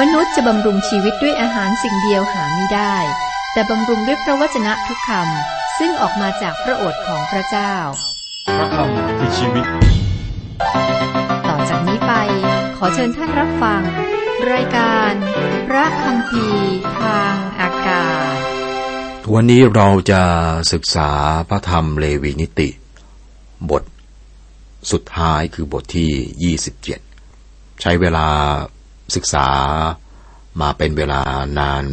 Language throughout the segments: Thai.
มนุษย์จะบำรุงชีวิตด้วยอาหารสิ่งเดียวหาไม่ได้ แต่บำรุงด้วยพระวจนะทุกคำซึ่งออกมาจากพระโอษฐ์ของพระเจ้า พระคำคือชีวิต ต่อจากนี้ไป ขอเชิญท่านรับฟัง รายการ พระคำพีทางอากาศ วันนี้เราจะศึกษาพระธรรมเลวีนิติ บท สุดท้ายคือบทที่ 27 ใช้เวลา ศึกษามาเป็นเวลานาน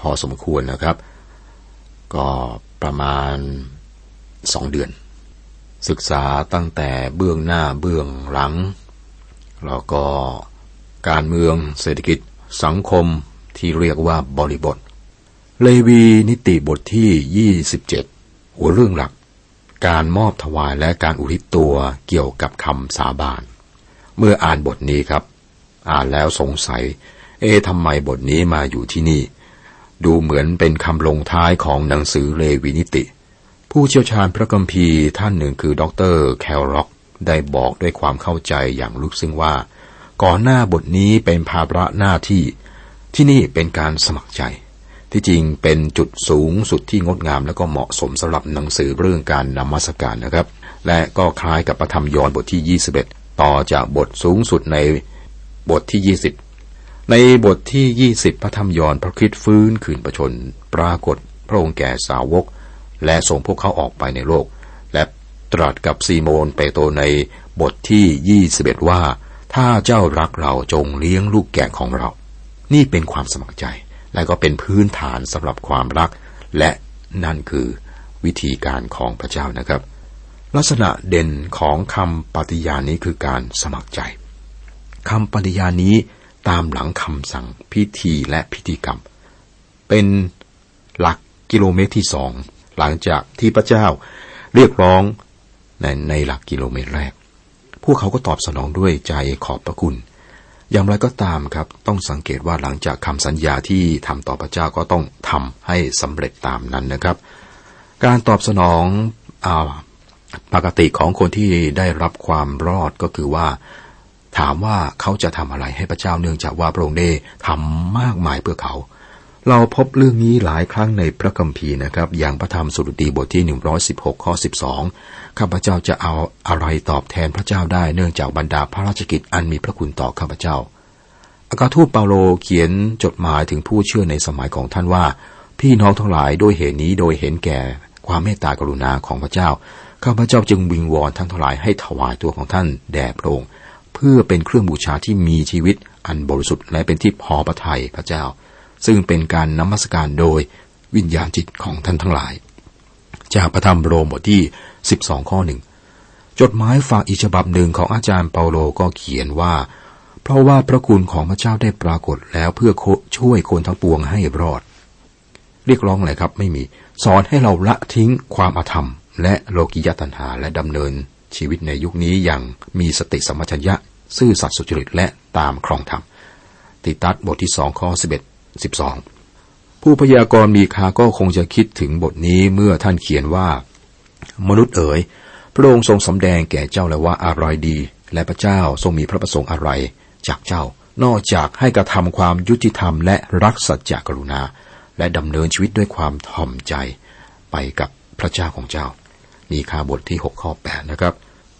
พอสมควรนะครับ ก็ประมาณสองเดือน ศึกษาตั้งแต่เบื้องหน้าเบื้องหลัง แล้วก็การเมืองเศรษฐกิจสังคมที่เรียกว่าบริบท เลวีนิติบทที่ 27 หัวเรื่องหลัก การมอบถวายและการอุทิศตัวเกี่ยวกับคำสาบาน เมื่ออ่านบทนี้ครับ อ่านแล้วสงสัย เอ๊ะทำไมบทนี้มาอยู่ที่นี่ ดูเหมือนเป็นคำลงท้ายของหนังสือเลวีนิติ ผู้เชี่ยวชาญพระคัมภีร์ท่านหนึ่งคือดรแคลร็อกได้บอกด้วยความเข้าใจอย่างลึกซึ้งว่า ก่อนหน้าบทนี้เป็นภาระหน้าที่ ที่นี่เป็นการสมัครใจ ที่จริงเป็นจุดสูงสุดที่งดงามและก็เหมาะสมสำหรับหนังสือเรื่องการนมัสการนะครับ และก็คล้ายกับพระธรรมยอห์นบทที่ 21 ต่อจากบทสูงสุดใน บทที่20ในบทที่20พระธรรมยอนพระคริสต์ฟื้นคืนประชน ปรากฏพระองค์แก่สาวก และส่งพวกเขาออกไปในโลก และตรัสกับซีโมนเปโตรในบทที่21ว่า ถ้าเจ้ารักเราจงเลี้ยงลูกแกะของเรา นี่เป็นความสมัครใจ และก็เป็นพื้นฐานสำหรับความรัก และนั่นคือวิธีการของพระเจ้านะครับ ลักษณะเด่นของคำปฏิญาณนี้คือการสมัครใจ คำปฏิญาณนี้ตามหลังคำสั่งพิธีและพิธีกรรม เป็นหลักกิโลเมตรที่สองหลังจากที่พระเจ้าเรียกร้องในในหลักกิโลเมตรแรก พวกเขาก็ตอบสนองด้วยใจขอบพระคุณ อย่างไรก็ตามครับ ต้องสังเกตว่าหลังจากคำสัญญาที่ทำต่อพระเจ้าก็ต้องทำให้สำเร็จตามนั้นนะครับ การตอบสนองอปกติของคนที่ได้รับความรอดก็คือว่า ถามว่าเขาจะทำอะไรให้พระเจ้าเนื่องจากว่าพระองค์ได้ทำมากมายเพื่อเขา เราพบเรื่องนี้หลายครั้งในพระคัมภีร์นะครับ อย่างพระธรรมสุรดีบทที่ 116 ข้อ 12 ข้าพเจ้าจะเอาอะไรตอบแทนพระเจ้าได้เนื่องจากบรรดาพระราชกิจอันมีพระคุณต่อข้าพเจ้า อากาทูตเปาโลเขียนจดหมายถึงผู้เชื่อในสมัยของท่านว่า พี่น้องทั้งหลายด้วยเหตุนี้โดยเห็นแก่ความเมตตากรุณาของพระเจ้าข้าพเจ้าจึงวิงวอนท่านทั้งหลายให้ถวายตัวของท่านแด่พระองค์ เพื่อเป็นเครื่องบูชาที่มีชีวิตอันบริสุทธิ์และเป็นที่พอพระทัยพระเจ้า ซึ่งเป็นการนมัสการโดยวิญญาณจิตของท่านทั้งหลาย จากพระธรรมโรมบทที่ 12 ข้อหนึ่งจดหมายฝากอีกฉบับหนึ่งของอาจารย์เปาโลก็เขียนว่า เพราะว่าพระคุณของพระเจ้าได้ปรากฏแล้วเพื่อช่วยคนทั้งปวงให้รอด เรียกร้องอะไรครับไม่มี สอนให้เราละทิ้งความอาธรรม และโลกิยตัณหาและดำเนิน ชีวิตในยุคนี้อย่างมีสติสมมัชัญญะ ซื่อสัตย์สุจริตและตามครองธรรมติตัดบทที่สองข้อสิบเอ็ดสิบสองผู้พยากรณ์มีคาก็คงจะคิดถึงบทนี้เมื่อท่านเขียนว่า มนุษย์เอ๋ยพระองค์ทรงสำแดงแก่เจ้าแล้วว่าอะไรดี และพระเจ้าทรงมีพระประสงค์อะไร จากเจ้า นอกจากให้กระทำความยุติธรรมและรักสัจจกรุณา และดำเนินชีวิตด้วยความถ่อมใจ ไปกับพระเจ้าของเจ้า มีคาบทที่ 6 ข้อ 8 นะครับ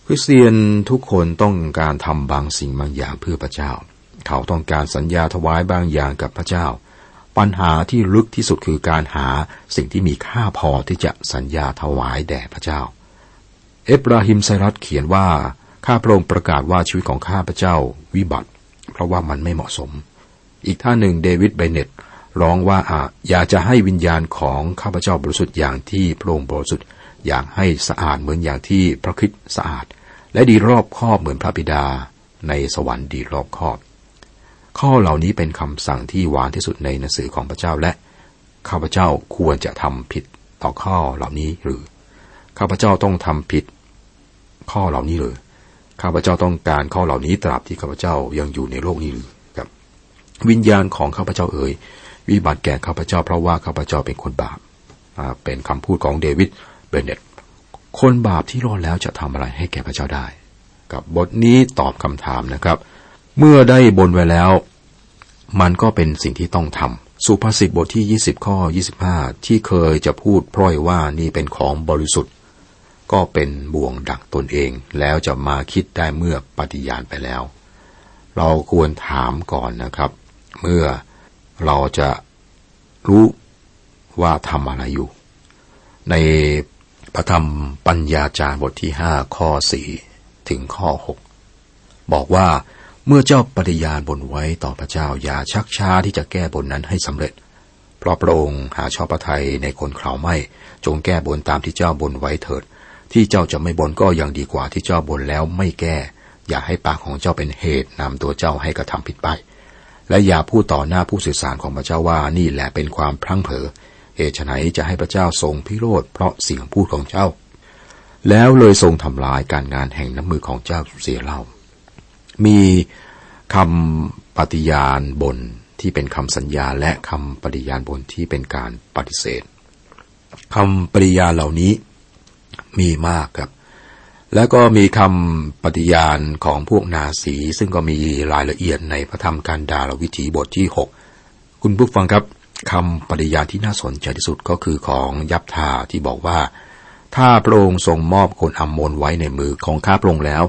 คริสเตียนทุกคนต้องการทำบางสิ่งบางอย่างเพื่อพระเจ้า เขาต้องการสัญญาถวายบางอย่างกับพระเจ้า ปัญหาที่ลึกที่สุดคือการหาสิ่งที่มีค่าพอที่จะสัญญาถวายแด่พระเจ้า เอบราฮิมไซรัสเขียนว่าข้าพระองค์ประกาศว่าชีวิตของข้าพระเจ้าวิบัติ เพราะว่ามันไม่เหมาะสม อีกท่านหนึ่งเดวิดไบเน็ตร้องว่าออยากจะให้วิญญาณของข้าพเจ้าบริสุทธิ์อย่างที่พระองค์บริสุทธิ์ อย่างให้สะอาดเหมือนอย่างที่พระคริสต์สะอาด และดีรอบคอบเหมือนพระบิดา ในสวรรค์ดีรอบคอบ ข้อเหล่านี้เป็นคำสั่งที่หวานที่สุดในหนังสือของพระเจ้าและข้าพเจ้าควรจะทำผิดต่อข้อเหล่านี้หรือข้าพเจ้าต้องทำผิด ข้อเหล่านี้หรือข้าพเจ้าต้องการข้อเหล่านี้ตราบที่ข้าพเจ้ายังอยู่ในโลกนี้หรือครับ วิญญาณของข้าพเจ้าเอ๋ยวิบัติแก่ข้าพเจ้าเพราะว่าข้าพเจ้าเป็นคนบาปเป็นคำพูดของเดวิด เบนเนตคนบาปที่รอดแล้วจะทำอะไรให้แก่พระเจ้าได้ กับบทนี้ตอบคำถามนะครับ เมื่อได้บนไว้แล้ว มันก็เป็นสิ่งที่ต้องทำสุภาษิตบทที่ 20 ข้อ 25 ที่เคยจะพูดพร่อยว่านี่เป็นของบริสุทธิ์ ก็เป็นบ่วงดักตนเอง แล้วจะมาคิดได้เมื่อปฏิญาณไปแล้ว เราควรถามก่อนนะครับ เมื่อเราจะรู้ว่าทำอะไรอยู่ ใน พระธรรมปัญญาจารย์บทที่ห้าข้อสี่ถึงข้อหกบอกว่าเมื่อเจ้าปฏิญาณบนไว้ต่อพระเจ้าอย่าชักช้าที่จะแก้บนนั้นให้สำเร็จ เพราะพระองค์หาชอบพระทัยในคนเขาไม่ จงแก้บนตามที่เจ้าบนไว้เถิด ที่เจ้าจะไม่บนก็ยังดีกว่าที่เจ้าบนแล้วไม่แก้ อย่าให้ปากของเจ้าเป็นเหตุนำตัวเจ้าให้กระทำผิดไป และอย่าพูดต่อหน้าผู้สื่อสารของพระเจ้าว่านี่แหละเป็นความพลั้งเผลอ เหตุไนจะให้พระเจ้าทรงพิโรธเพราะเสียงพูดของเจ้า แล้วเลยทรงทำลายการงานแห่งน้ำมือของเจ้าเสียเล่า มีคำปฏิญาณบนที่เป็นคำสัญญาและคำปฏิญาณบนที่เป็นการปฏิเสธคำปฏิญาณเหล่านี้มีมากครับ แล้วก็มีคำปฏิญาณของพวกนาสีซึ่งก็มีรายละเอียดในพระธรรมการดาลวิถีบทที่หกคุณผู้ฟังครับ คำปฏิญาณที่น่าสนใจที่สุดก็คือของยับทาที่บอกว่า ถ้าพระองค์ทรงมอบคนอัมโมนไว้ในมือของข้าพระองค์แล้ว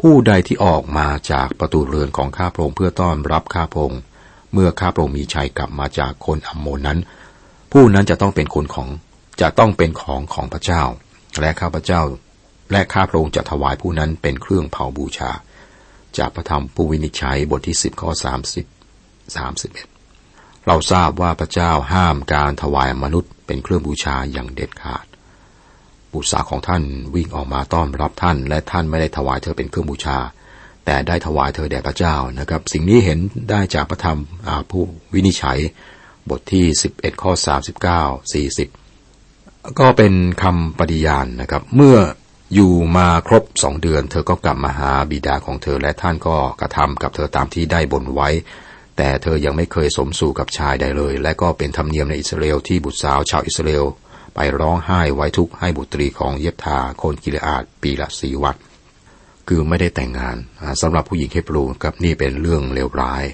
ผู้ใดที่ออกมาจากประตูเรือนของข้าพระองค์เพื่อต้อนรับข้าพระองค์เมื่อข้าพระองค์มีชัยกลับมาจากคนอัมโมนนั้น ผู้นั้นจะต้องเป็นคนของจะต้องเป็นของของพระเจ้า และข้าพระเจ้า และข้าพระองค์จะถวายผู้นั้นเป็นเครื่องเผาบูชา จากพระธรรมผู้วินิจฉัยบทที่สิบข้อสามสิบสามสิบเอ็ด เราทราบว่าพระเจ้าห้ามการถวายมนุษย์เป็นเครื่องบูชาอย่างเด็ดขาด บุตรสาวของท่านวิ่งออกมาต้อนรับท่าน และท่านไม่ได้ถวายเธอเป็นเครื่องบูชา แต่ได้ถวายเธอแด่พระเจ้านะครับ สิ่งนี้เห็นได้จากพระธรรมผู้วินิจฉัย บทที่ 11 ข้อ 39 40 ก็เป็นคำปฏิญาณนะครับ เมื่ออยู่มาครบสองเดือน เธอก็กลับมาหาบิดาของเธอและท่านก็กระทำกับเธอตามที่ได้บนไว้ แต่เธอยังไม่เคยสมสู่กับชายใดเลย และก็เป็นธรรมเนียมในอิสราเอลที่บุตรสาวชาวอิสราเอลไปร้องไห้ไว้ทุกข์ให้บุตรีของเยบทาคนกิเลอาดปีละสีวัดคือไม่ได้แต่งงานสำหรับผู้หญิงเฮบรูกับนี่เป็นเรื่องเลวร้าย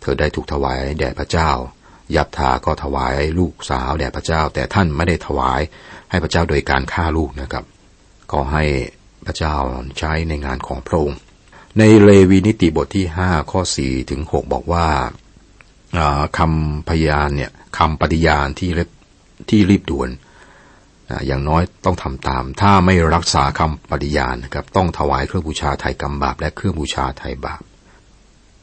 เธอได้ถูกถวายแด่พระเจ้ายับทาก็ถวายลูกสาวแด่พระเจ้า แต่ท่านไม่ได้ถวายให้พระเจ้าโดยการฆ่าลูกนะครับ ก็ให้พระเจ้าใช้ในงานของพระองค์ ในเลวีนิติบทที่ห้าข้อสี่ถึงหกบอกว่าคำพยานเนี่ยคำปฏิญาณที่ที่รีบด่วนอย่างน้อยต้องทำตาม ถ้าไม่รักษาคำปฏิญาณนะครับ ต้องถวายเครื่องบูชาไทยกรรมบาปและเครื่องบูชาไทยบาป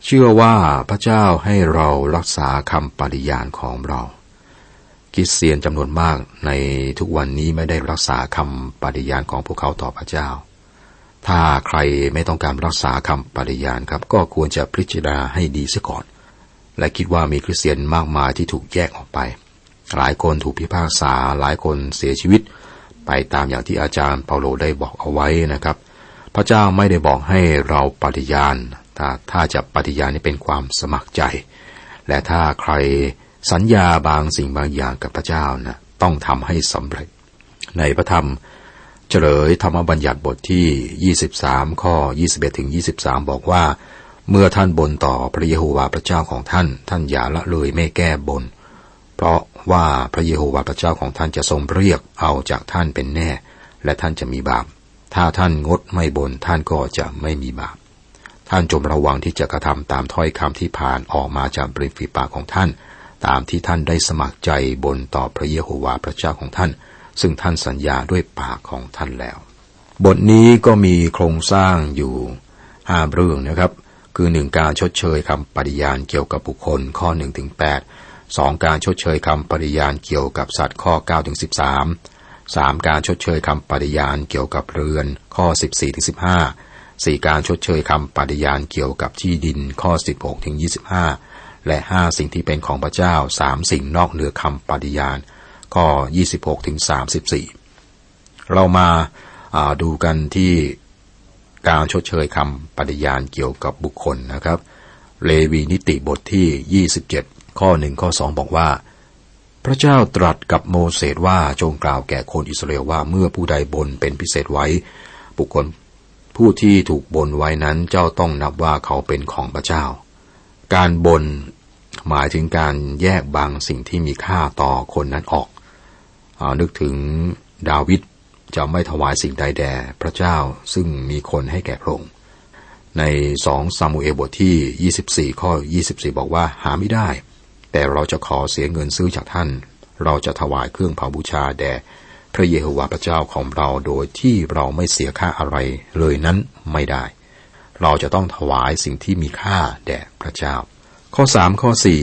เชื่อว่าพระเจ้าให้เรารักษาคำปฏิญาณของเราคิดเสียนจำนวนมากในทุกวันนี้ไม่ได้รักษาคำปฏิญาณของพวกเขาต่อพระเจ้า ถ้าใครไม่ต้องการรักษาคำปฏิญาณครับ ก็ควรจะพิจารณาให้ดีซะก่อน และคิดว่ามีคริสเตียนมากมายที่ถูกแยกออกไป หลายคนถูกพิพากษา หลายคนเสียชีวิต ไปตามอย่างที่อาจารย์เปาโลได้บอกเอาไว้นะครับ พระเจ้าไม่ได้บอกให้เราปฏิญาณถ้าถ้าจะปฏิญาณนี่เป็นความสมัครใจ และถ้าใครสัญญาบางสิ่งบางอย่างกับพระเจ้านะต้องทำให้สำเร็จ ในพระธรรม เฉลยธรรมบัญญัติบทที่ 23 ข้อ 21ถึง23 บอกว่า เมื่อท่านบนต่อพระเยโฮวาห์พระเจ้าของท่าน ท่านอย่าละเลยไม่แก้บน เพราะว่าพระเยโฮวาห์พระเจ้าของท่านจะทรงเรียกเอาจากท่านเป็นแน่ และท่านจะมีบาป ถ้าท่านงดไม่บนท่านก็จะไม่มีบาป ท่านจงระวังที่จะกระทำตามถ้อยคำที่ผ่านออกมาจากบริฝีปากของท่าน ตามที่ท่านได้สมัครใจบนต่อพระเยโฮวาห์พระเจ้าของท่าน ซึ่งท่านสัญญาด้วยปากของท่านแล้ว บทนี้ก็มีโครงสร้างอยู่ห้าเรื่องนะครับ คือหนึ่งการชดเชยคำปฏิญาณเกี่ยวกับบุคคลข้อหนึ่งถึงแปดสองการชดเชยคำปฏิญาณเกี่ยวกับสัตว์ข้อเก้าถึงสิบสามสามการชดเชยคำปฏิญาณเกี่ยวกับเรือน ข้อสิบสี่ถึงสิบห้าสี่การชดเชยคำปฏิญาณเกี่ยวกับที่ดิน ข้อสิบหกถึงยี่สิบห้าและห้าสิ่งที่เป็นของพระเจ้าสามสิ่งนอกเหนือคำปฏิญาณ ข้อ 26ถึง34 เรามาาดูกันที่การชดเชยคำปฏิญาณเกี่ยวกับบุคคลนะครับ เลวีนิติบทที่ 27 ข้อหนึ่งข้อสองบอกว่า พระเจ้าตรัสกับโมเสสว่าจงกล่าวแก่คนอิสราเอลว่าเมื่อผู้ใดบนเป็นพิเศษไว้ บุคคลผู้ที่ถูกบนไว้นั้นเจ้าต้องนับว่าเขาเป็นของพระเจ้า การบนหมายถึงการแยกบางสิ่งที่มีค่าต่อคนนั้นออก นึกถึงดาวิดจะไม่ถวายสิ่งใดแด่พระเจ้าซึ่งมีคนให้แก่พระองค์ในสองซามูเอลบทที่ 24 ข้อ 24 บอกว่าหาไม่ได้ แต่เราจะขอเสียเงินซื้อจากท่าน เราจะถวายเครื่องเผาบูชาแด่พระเยโฮวาห์พระเจ้าของเราโดยที่เราไม่เสียค่าอะไรเลยนั้นไม่ได้ เราจะต้องถวายสิ่งที่มีค่าแด่พระเจ้า ข้อสามข้อสี่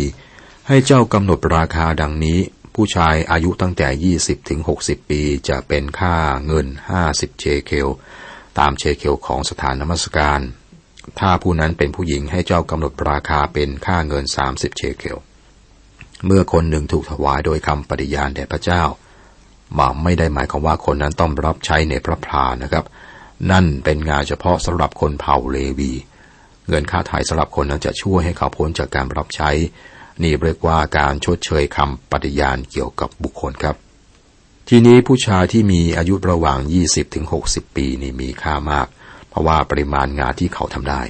ให้เจ้ากำหนดราคาดังนี้ ผู้ชายอายุตั้งแต่ 20 ถึง 60 ปี จะเป็นค่าเงิน 50 เชเคล ตามเชเคลของสถานนมัสการ ถ้าผู้นั้นเป็นผู้หญิงให้เจ้ากำหนดราคาเป็นค่าเงิน 30 เชเคล เมื่อคนหนึ่งถูกถวายโดยคำปฏิญาณแด่พระเจ้ามาไม่ได้หมายความว่าคนนั้นต้องรับใช้ในพระพลานะครับ นั่นเป็นงานเฉพาะสำหรับคนเผ่าเลวี เงินค่าไถ่สำหรับคนนั้นจะช่วยให้เขาพ้นจากการรับใช้ นี่เรียกว่าการชดเชยคำปฏิญาณเกี่ยวกับบุคคลครับ ทีนี้ผู้ชายที่มีอายุระหว่าง 20ถึง60 ปีนี่มีค่ามาก เพราะว่าปริมาณงานที่เขาทำได้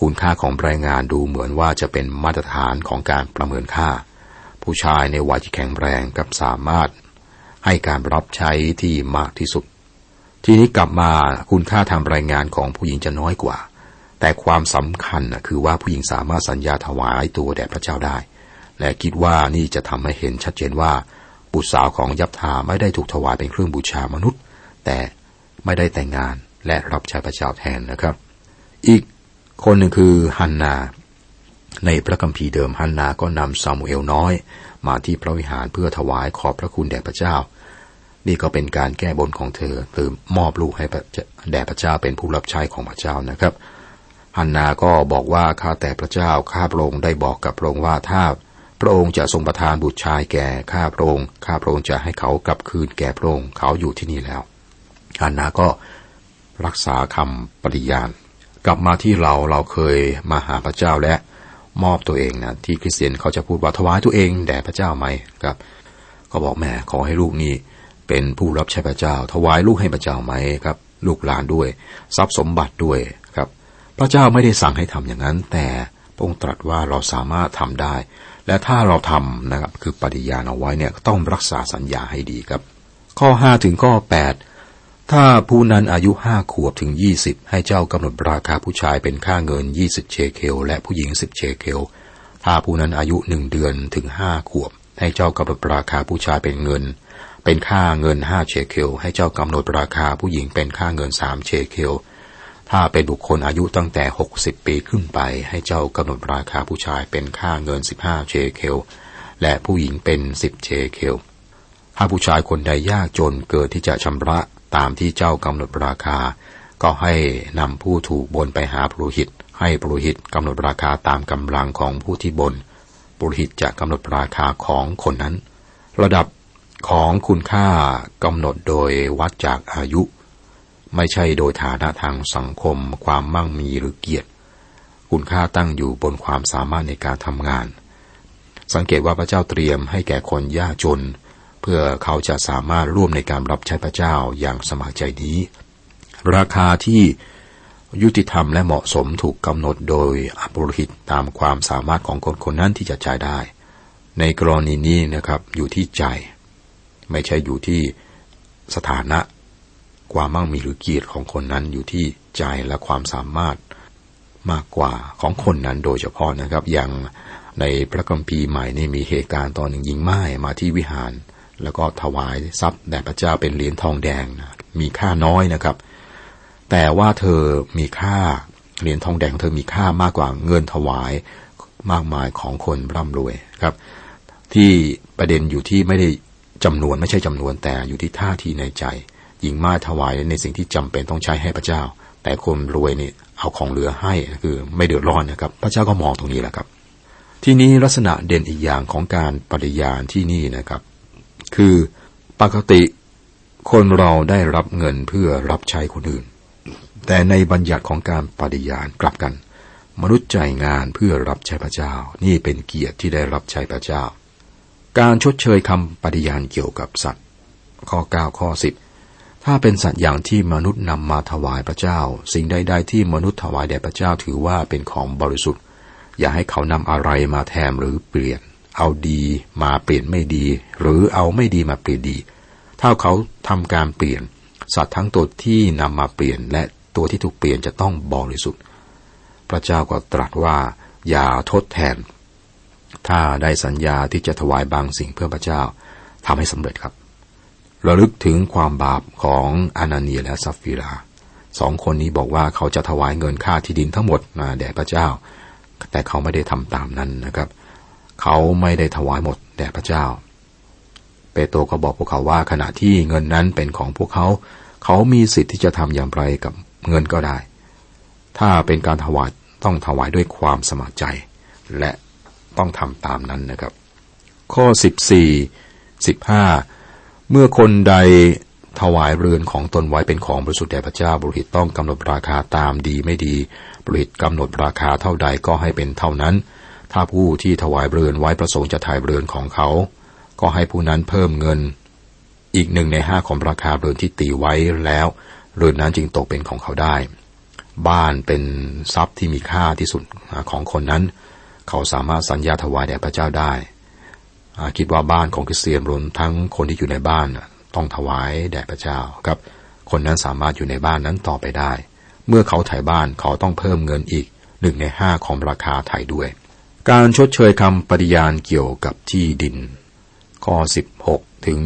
คุณค่าของรายงานดูเหมือนว่าจะเป็นมาตรฐานของการประเมินค่า ผู้ชายในวัยที่แข็งแรงกับสามารถ ให้การรับใช้ที่มากที่สุด ทีนี้กลับมาคุณค่าทางรายงานของผู้หญิงจะน้อยกว่า แต่ความสำคัญคือว่าผู้หญิงสามารถสัญญาถวายตัวแด่พระเจ้าได้ และคิดว่านี่จะทำให้เห็นชัดเจนว่าบุตรสาวของยับทาไม่ได้ถูกถวายเป็นเครื่องบูชามนุษย์ แต่ไม่ได้แต่งงานและรับใช้พระเจ้าแทนนะครับ อีกคนหนึ่งคือฮันนา ในพระคัมภีร์เดิมฮันนาก็นำซามูเอลน้อย มาที่พระวิหารเพื่อถวายขอบพระคุณแด่พระเจ้า นี่ก็เป็นการแก้บนของเธอคือมอบลูกให้แด่พระเจ้าเป็นผู้รับใช้ของพระเจ้านะครับ ฮันนาก็บอกว่าข้าแต่พระเจ้าข้าพระองค์ได้บอกกับพระองค์ว่าถ้าพระองค์จะทรงประทานบุตรชายแก่ข้าพระองค์ข้าพระองค์จะให้เขากลับคืนแก่พระองค์เขาอยู่ที่นี่แล้วฮันนาก็รักษาคำปฏิญาณ กลับมาที่เราเราเคยมาหาพระเจ้าและมอบตัวเองนะที่คริสเตียนเขาจะพูดว่าถวายตัวเองแด่พระเจ้าไหมครับ ก็บอกแม่ขอให้ลูกนี่เป็นผู้รับใช้พระเจ้า ถวายลูกให้พระเจ้าไหมครับ ลูกหลานด้วย ทรัพย์สมบัติด้วย พระเจ้าไม่ได้สั่งให้ทำอย่างนั้น แต่พระองค์ตรัสว่าเราสามารถทำได้ และถ้าเราทำนะครับคือปฏิญาณเอาไว้เนี่ยต้องรักษาสัญญาให้ดีครับ ข้อ 5 ถึงข้อ 8 ถ้าผู้นั้นอายุห้าขวบถึงยี่สิบให้เจ้ากำหนดราคาผู้ชายเป็นค่าเงินยี่สิบเชเคล และผู้หญิงสิบเชเคล ถ้าผู้นั้นอายุหนึ่งเดือนถึงห้าขวบ ให้เจ้ากำหนดราคาผู้ชายเป็นเงินเป็นค่าเงินห้าเชเคล ให้เจ้ากำหนดราคาผู้หญิงเป็นค่าเงินสามเชเคล ถ้าเป็นบุคคลอายุตั้งแต่หกสิบปีขึ้นไป ให้เจ้ากำหนดราคาผู้ชายเป็นค่าเงินสิบห้าเชเคล และผู้หญิงเป็นสิบเชเคล ถ้าผู้ชายคนใดยากจนเกิดที่จะชำระตามที่เจ้ากำหนดราคา ก็ให้นำผู้ถูกบนไปหาปรุหิต ให้ปรุหิตกำหนดราคาตามกำลังของผู้ที่บนปรุหิตจะกำหนดราคาของคนนั้น ระดับของคุณค่ากำหนดโดยวัดจากอายุ ไม่ใช่โดยฐานะทางสังคม ความมั่งมีหรือเกียรติ คุณค่าตั้งอยู่บนความสามารถในการทำงาน สังเกตว่าพระเจ้าเตรียมให้แก่คนยากจน เพื่อเขาจะสามารถร่วมในการรับใช้พระเจ้าอย่างสมัครใจนี้ ราคาที่ยุติธรรมและเหมาะสมถูกกำหนดโดยอภริตตามความสามารถของคนคนนั้นที่จะจ่ายได้ ในกรณีนี้นะครับอยู่ที่ใจ ไม่ใช่อยู่ที่สถานะ ความมั่งมีหรือเกียรติของคนนั้นอยู่ที่ใจและความสามารถมากกว่าของคนนั้นโดยเฉพาะนะครับ อย่างในพระคัมภีร์ใหม่นี่มีเหตุการณ์ตอนหนึ่งยิงไม้มาที่วิหาร แล้วก็ถวายทรัพย์แด่พระเจ้าเป็นเหรียญทองแดงนะมีค่าน้อยนะครับ แต่ว่าเธอมีค่าเหรียญทองแดงเธอมีค่ามากกว่าเงินถวายมากมายของคนร่ำรวยครับ ที่ประเด็นอยู่ที่ไม่ได้จำนวนไม่ใช่จำนวนแต่อยู่ที่ท่าทีในใจ หญิงมาถวายในสิ่งที่จำเป็นต้องใช้ให้พระเจ้า แต่คนรวยนี่เอาของเหลือให้คือไม่เดือดร้อนนะครับ พระเจ้าก็มองตรงนี้แหละครับ ที่นี้ลักษณะเด่นอีกอย่างของการปฏิญาณที่นี่นะครับ คือปกติคนเราได้รับเงินเพื่อรับใช้คนอื่น แต่ในบัญญัติของการปฏิญาณกลับกัน มนุษย์ใจงานเพื่อรับใช้พระเจ้า นี่เป็นเกียรติที่ได้รับใช้พระเจ้า การชดเชยคำปฏิญาณเกี่ยวกับสัตว์ ข้อ 9 ข้อ 10 ถ้าเป็นสัตว์อย่างที่มนุษย์นำมาถวายพระเจ้า สิ่งใด ๆ ที่มนุษย์ถวายแด่พระเจ้าถือว่าเป็นของบริสุทธิ์ อย่าให้เขานำอะไรมาแทมหรือเปลี่ยน เอาดีมาเปลี่ยนไม่ดี หรือเอาไม่ดีมาเปลี่ยนดี ถ้าเขาทำการเปลี่ยน สัตว์ทั้งตัวที่นำมาเปลี่ยน และตัวที่ถูกเปลี่ยนจะต้องบริสุทธิ์ พระเจ้าก็ตรัสว่า อย่าทดแทน ถ้าได้สัญญาที่จะถวายบางสิ่งเพื่อพระเจ้าทำให้สำเร็จครับ ระลึกถึงความบาปของอานาเนียและซัฟฟิราสองคนนี้บอกว่าเขาจะถวายเงินค่าที่ดินทั้งหมดมาแด่พระเจ้า แต่เขาไม่ได้ทำตามนั้นนะครับ เขาไม่ได้ถวายหมดแด่พระเจ้า เปโตรก็บอกพวกเขาว่าขณะที่เงินนั้นเป็นของพวกเขา เขามีสิทธิ์ที่จะทำอย่างไรกับเงินก็ได้ ถ้าเป็นการถวายต้องถวายด้วยความสมัครใจ และต้องทำตามนั้นนะครับ ข้อ 14 15 เมื่อคนใดถวายเรือนของตนไว้เป็นของบริสุทธิ์แด่พระเจ้าบริหิตต้องกำหนดราคาตามดีไม่ดีบริหิตกำหนดราคาเท่าใดก็ให้เป็นเท่านั้น ถ้าผู้ที่ถวายเรือนไว้ประสงค์จะถ่ายเรือนของเขา ก็ให้ผู้นั้นเพิ่มเงิน อีกหนึ่งในห้าของราคาเรือนที่ตีไว้แล้วเรือนนั้นจึงตกเป็นของเขาได้ บ้านเป็นทรัพย์ที่มีค่าที่สุดของคนนั้น เขาสามารถสัญญาถวายแด่พระเจ้าได้ คิดว่าบ้านของคริสเตียนรวมทั้งคนที่อยู่ในบ้านต้องถวายแด่พระเจ้าครับ คนนั้นสามารถอยู่ในบ้านนั้นต่อไปได้ เมื่อเขาถ่ายบ้านเขาต้องเพิ่มเงินอีกหนึ่งในห้าของราคาถ่ายด้วย การชดเชยคำปฏิญาณเกี่ยวกับที่ดิน ข้อ 16 ถึง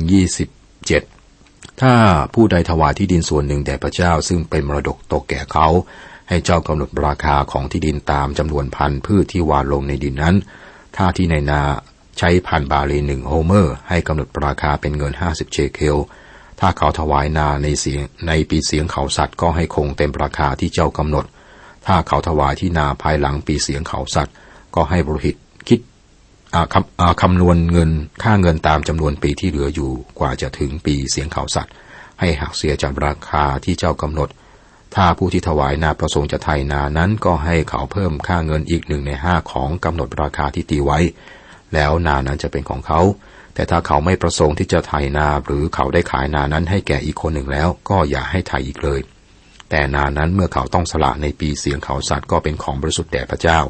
27 ถ้าผู้ใดถวายที่ดินส่วนหนึ่งแด่พระเจ้า ซึ่งเป็นมรดกตกแก่เขาให้เจ้ากำหนดราคาของที่ดินตามจำนวนพันธุ์พืชที่วานลงในดินนั้น ถ้าที่ในนา ใช้พันบาลีหนึ่งโฮเมอร์ ให้กำหนดราคาเป็นเงินห้าสิบเชเคล ถ้าเขาถวายนาในเสียงในปีเสียงเขาสัตว์ก็ให้คงเต็มราคาที่เจ้ากำหนด ถ้าเขาถวายที่นาภายหลังปีเสียงเขาสัตว์ ก็ให้บริหิตคิดคำคำนวณเงินค่าเงินตามจำนวนปีที่เหลืออยู่กว่าจะถึงปีเสียงเขาสัตว์ ให้หักเสียจากราคาที่เจ้ากำหนด ถ้าผู้ที่ถวายนาประสงค์จะไถนานั้นก็ให้เขาเพิ่มค่าเงินอีกหนึ่งในห้าของกำหนดราคาที่ตีไว้ แล้วนานั้นจะเป็นของเขา แต่ถ้าเขาไม่ประสงค์ที่จะไถนาหรือเขาได้ขายนานั้นให้แก่อีกคนหนึ่งแล้ว ก็อย่าให้ไถอีกเลย แต่นานั้นเมื่อเขาต้องสละในปีเสียงเขาสัตว์ก็เป็นของบริสุทธิ์แด่พระเจ้า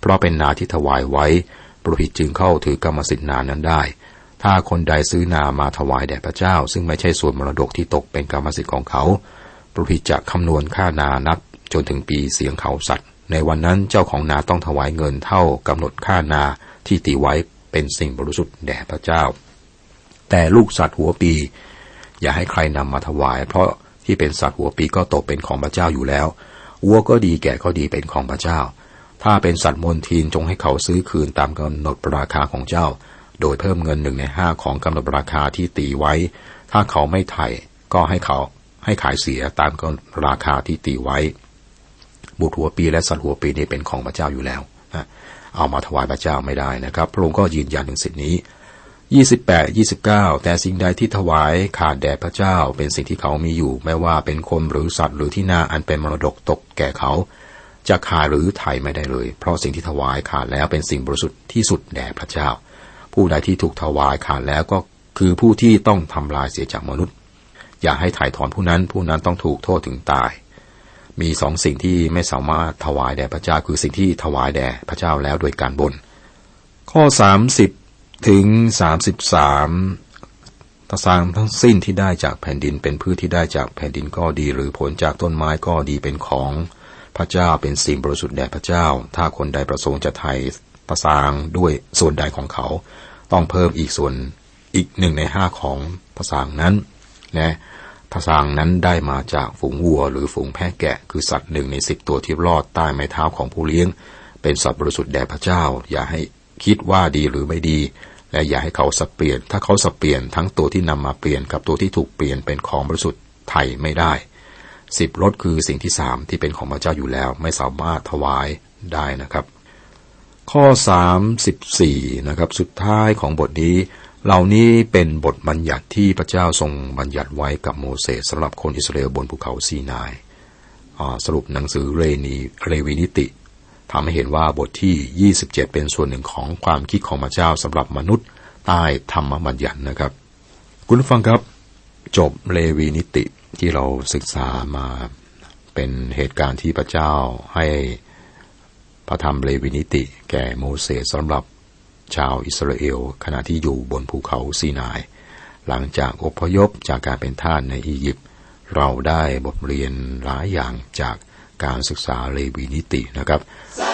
เพราะเป็นนาที่ถวายไว้ปรหิตจึงเข้าถือกรรมสิทธินานั้นได้ ถ้าคนใดซื้อนามาถวายแด่พระเจ้า ซึ่งไม่ใช่ส่วนมรดกที่ตกเป็นกรรมสิทธิ์ของเขาปรหิตจะคำนวณค่านานับจนถึงปีเสียงเขาสัตว์ ในวันนั้นเจ้าของนาต้องถวายเงินเท่ากำหนดค่านา ที่ตีไว้เป็นสิ่งบริสุทธิ์แด่พระเจ้า แต่ลูกสัตว์หัวปี อย่าให้ใครนำมาถวาย เพราะที่เป็นสัตว์หัวปีก็ตกเป็นของพระเจ้าอยู่แล้ววัวก็ดีแก่ก็ดีเป็นของพระเจ้า ถ้าเป็นสัตว์มนทินจงให้เขาซื้อคืนตามกำหนดราคาของเจ้า โดยเพิ่มเงินหนึ่งในห้าของกำหนดราคาที่ตีไว้ ถ้าเขาไม่ไถ่ก็ให้เขาให้ขายเสียตามกำหนดราคาที่ตีไว้บุตรหัวปีและสัตว์หัวปีนี่เป็นของพระเจ้าอยู่แล้ว เอามาถวายพระเจ้าไม่ได้นะครับ พระองค์ก็ยืนยันถึงสิ่งนี้ 28 29 แต่สิ่งใดที่ถวายขาดแด่พระเจ้า เป็นสิ่งที่เขามีอยู่ ไม่ว่าเป็นคนหรือสัตว์หรือที่นาอันเป็นมรดกตกแก่เขาจะขาดหรือไถ่ไม่ได้เลย เพราะสิ่งที่ถวายขาดแล้วเป็นสิ่งบริสุทธิ์ที่สุดแด่พระเจ้า ผู้ใดที่ถูกถวายขาดแล้วก็คือผู้ที่ต้องทำลายเสียจากมนุษย์ อย่าให้ถ่ายถอนผู้นั้นผู้นั้นต้องถูกโทษถึงตาย มีสองสิ่งที่ไม่สามารถถวายแด่พระเจ้าคือสิ่งที่ถวายแด่พระเจ้าแล้วโดยการบน ข้อสามสิบถึงสามสิบสามทสางทั้งสิ้นที่ได้จากแผ่นดินเป็นพืชที่ได้จากแผ่นดินก็ดี หรือผลจากต้นไม้ก็ดีเป็นของพระเจ้าเป็นสิ่งบริสุทธิ์แด่พระเจ้า ถ้าคนใดประสงค์จะไถ่ทสางด้วยส่วนใดของเขา ต้องเพิ่มอีกส่วนอีกหนึ่งในห้าของทสางนั้นนะ ทสางนั้นได้มาจากฝูงวัวหรือฝูงแพะแกะ คือสัตว์หนึ่งในสิบตัวที่รอดใต้ไม้เท้าของผู้เลี้ยง เป็นสัตว์บริสุทธิ์แด่พระเจ้า อย่าให้คิดว่าดีหรือไม่ดี และอย่าให้เขาสับเปลี่ยน ถ้าเขาสับเปลี่ยนทั้งตัวที่นำมาเปลี่ยนกับตัวที่ถูกเปลี่ยนเป็นของบริสุทธิ์ไทยไม่ได้สิบรถคือสิ่งที่สามที่เป็นของพระเจ้าอยู่แล้วไม่สามารถถวายได้นะครับ ข้อสามสิบสี่นะครับ สุดท้ายของบทนี้ เหล่านี้เป็นบทบัญญัติที่พระเจ้าทรงบัญญัติไว้กับโมเสสสำหรับคนอิสราเอลบนภูเขาซีนายสรุปหนังสือเรนีเรวินิติทำให้เห็นว่าบทที่ 27 เป็นส่วนหนึ่งของความคิดของพระเจ้าสำหรับมนุษย์ใต้ธรรมบัญญัตินะครับ คุณฟังครับ จบเลวีนิติที่เราศึกษามาเป็นเหตุการณ์ที่พระเจ้าให้พระธรรมเลวีนิติ แก่โมเสสสำหรับ ชาวอิสราเอล ขณะที่อยู่บนภูเขาซีนาย หลังจากอพยพจากการเป็นทาสในอียิปต์เราได้บทเรียนหลายอย่างจากการศึกษาเลวีนิตินะครับสั